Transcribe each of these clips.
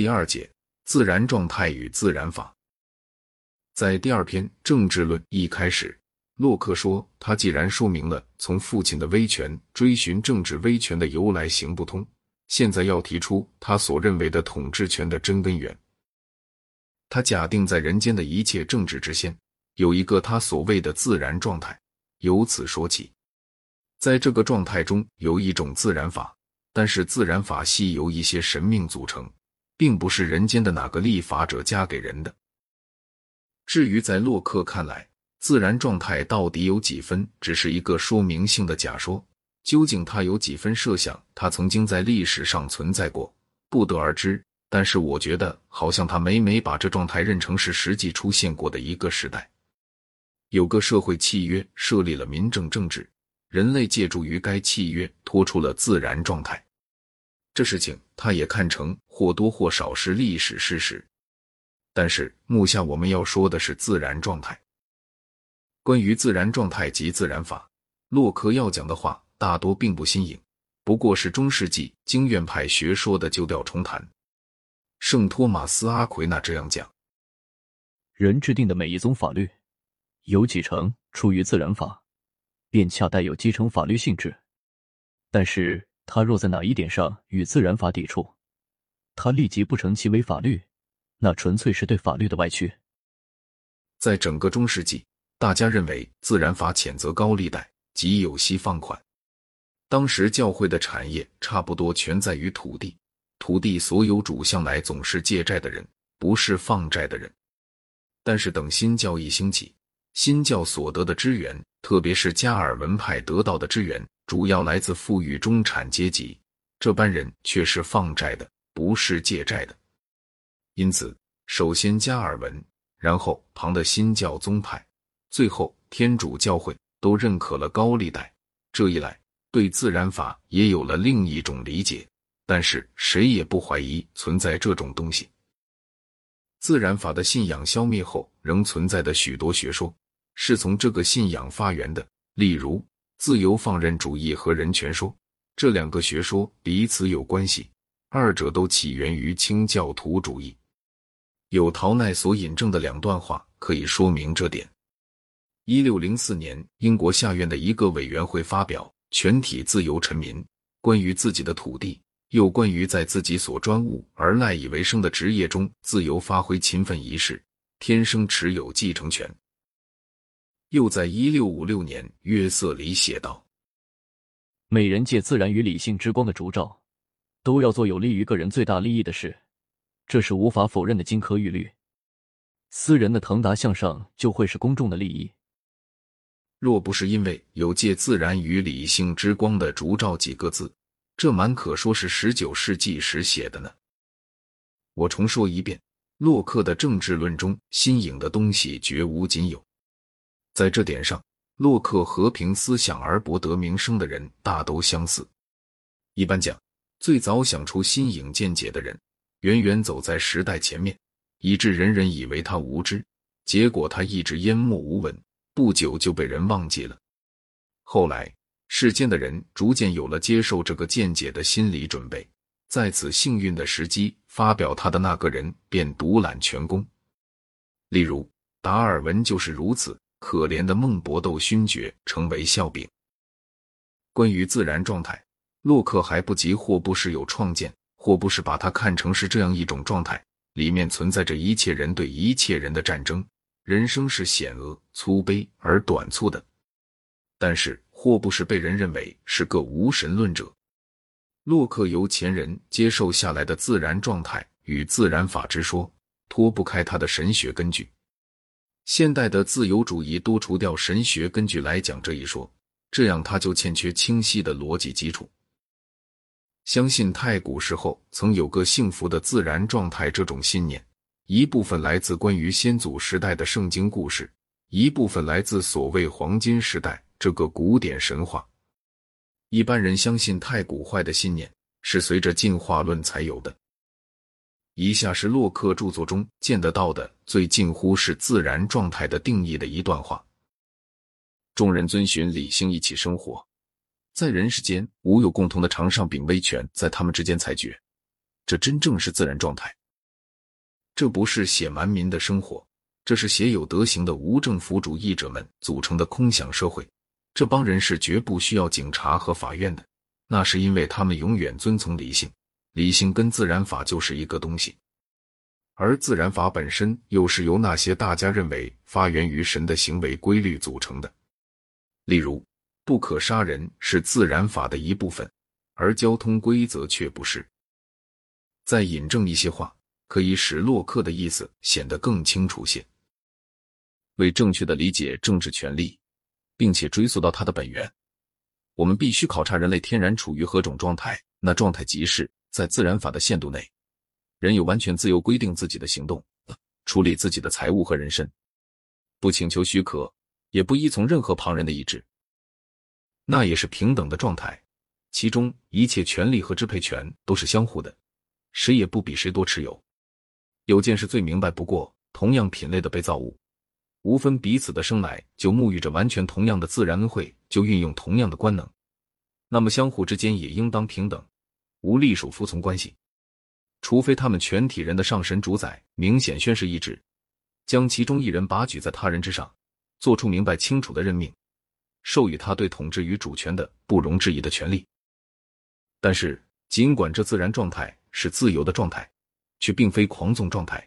第二节自然状态与自然法。在第二篇政治论一开始，洛克说，他既然说明了从父亲的威权追寻政治威权的由来行不通，现在要提出他所认为的统治权的真根源。他假定在人间的一切政治之先，有一个他所谓的自然状态，由此说起，在这个状态中有一种自然法，但是自然法系由一些神命组成，并不是人间的哪个立法者加给人的。至于在洛克看来，自然状态到底有几分，只是一个说明性的假说。究竟他有几分设想，他曾经在历史上存在过，不得而知。但是我觉得，好像他每每把这状态认成是实际出现过的一个时代。有个社会契约设立了民政政治，人类借助于该契约脱出了自然状态。这事情他也看成或多或少是历史事实。但是，目下我们要说的是自然状态。关于自然状态及自然法，洛克要讲的话大多并不新颖，不过是中世纪经院派学说的旧调重弹。圣托马斯·阿奎那这样讲：人制定的每一宗法律，有几成出于自然法，便恰带有继承法律性质；但是，他若在哪一点上与自然法抵触，他立即不成其为法律。那纯粹是对法律的歪曲。在整个中世纪，大家认为自然法谴责高利贷及有息放款。当时教会的产业差不多全在于土地，土地所有主向来总是借债的人，不是放债的人。但是等新教一兴起，新教所得的支援，特别是加尔文派得到的支援，主要来自富裕中产阶级，这班人却是放债的，不是借债的。因此，首先加尔文，然后旁的新教宗派，最后天主教会都认可了高利贷。这一来，对自然法也有了另一种理解。但是谁也不怀疑存在这种东西。自然法的信仰消灭后，仍存在的许多学说，是从这个信仰发源的。例如，自由放任主义和人权说，这两个学说彼此有关系，二者都起源于清教徒主义。有陶奈所引证的两段话可以说明这点。一六零四年，英国下院的一个委员会发表《全体自由臣民关于自己的土地，又关于在自己所专务而赖以为生的职业中自由发挥勤奋一事，天生持有继承权》。又在一六五六年约瑟里写道：“每人借自然与理性之光的烛照，都要做有利于个人最大利益的事。”这是无法否认的金科玉律。私人的腾达向上，就会是公众的利益。若不是因为有借自然与理性之光的烛照几个字，这满可说是十九世纪时写的呢。我重说一遍，洛克的政治论中新颖的东西绝无仅有。在这点上，洛克和平思想而博得名声的人大都相似。一般讲，最早想出新颖见解的人。远远走在时代前面，以致人人以为他无知，结果他一直淹没无闻，不久就被人忘记了。后来，世间的人逐渐有了接受这个见解的心理准备，在此幸运的时机发表他的那个人便独揽全功。例如，达尔文就是如此，可怜的孟伯窦勋爵成为笑柄。关于自然状态，洛克还不及霍布士有创建。霍布士把它看成是这样一种状态，里面存在着一切人对一切人的战争，人生是险恶、粗卑而短促的。但是霍布士被人认为是个无神论者。洛克由前人接受下来的自然状态与自然法之说，脱不开他的神学根据。现代的自由主义多除掉神学根据来讲这一说，这样他就欠缺清晰的逻辑基础。相信太古时候曾有个幸福的自然状态，这种信念一部分来自关于先祖时代的圣经故事，一部分来自所谓黄金时代这个古典神话。一般人相信太古坏的信念是随着进化论才有的。以下是洛克著作中见得到的最近乎是自然状态的定义的一段话：众人遵循理性一起生活。在人世间，无有共同的常上柄威权在他们之间裁决，这真正是自然状态。这不是写蛮民的生活，这是写有德行的无政府主义者们组成的空想社会。这帮人是绝不需要警察和法院的，那是因为他们永远遵从理性。理性跟自然法就是一个东西，而自然法本身又是由那些大家认为发源于神的行为规律组成的。例如，不可杀人是自然法的一部分，而交通规则却不是。再引证一些话，可以使洛克的意思显得更清楚些。为正确的理解政治权利，并且追溯到它的本源，我们必须考察人类天然处于何种状态。那状态即是。在自然法的限度内，人有完全自由规定自己的行动、处理自己的财物和人身，不请求许可，也不依从任何旁人的意志。那也是平等的状态，其中一切权利和支配权都是相互的，谁也不比谁多持有。有件事最明白不过：同样品类的被造物，无分彼此的生来就沐浴着完全同样的自然恩惠，就运用同样的官能，那么相互之间也应当平等。无隶属服从关系，除非他们全体人的上神主宰明显宣誓意志，将其中一人拔举在他人之上，做出明白清楚的任命，授予他对统治与主权的不容置疑的权利。但是，尽管这自然状态是自由的状态，却并非狂纵状态。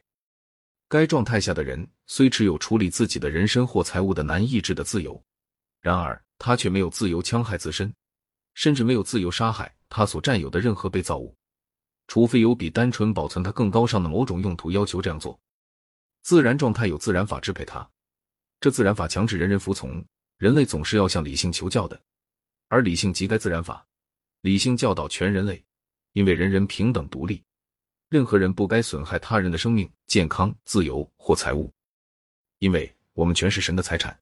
该状态下的人虽持有处理自己的人身或财物的难抑制的自由，然而他却没有自由戕害自身，甚至没有自由杀害。他所占有的任何被造物，除非有比单纯保存它更高尚的某种用途要求这样做。自然状态有自然法支配它，这自然法强制人人服从。人类总是要向理性求教的，而理性即该自然法。理性教导全人类，因为人人平等独立，任何人不该损害他人的生命、健康、自由或财物，因为我们全是神的财产。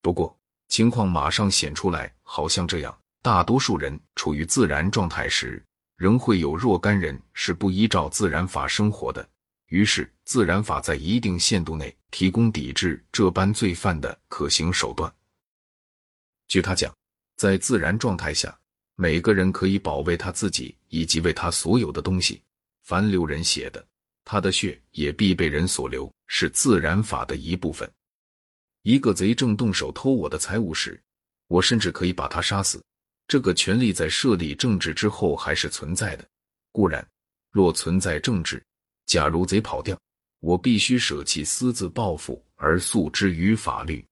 不过，情况马上显出来，好像这样。大多数人处于自然状态时，仍会有若干人是不依照自然法生活的。于是，自然法在一定限度内提供抵制这般罪犯的可行手段。据他讲，在自然状态下，每个人可以保卫他自己以及为他所有的东西。凡流人血的，他的血也必被人所流，是自然法的一部分。一个贼正动手偷我的财物时，我甚至可以把他杀死。这个权利在设立政治之后还是存在的。固然，若存在政治，假如贼跑掉，我必须舍弃私自报复，而诉之于法律。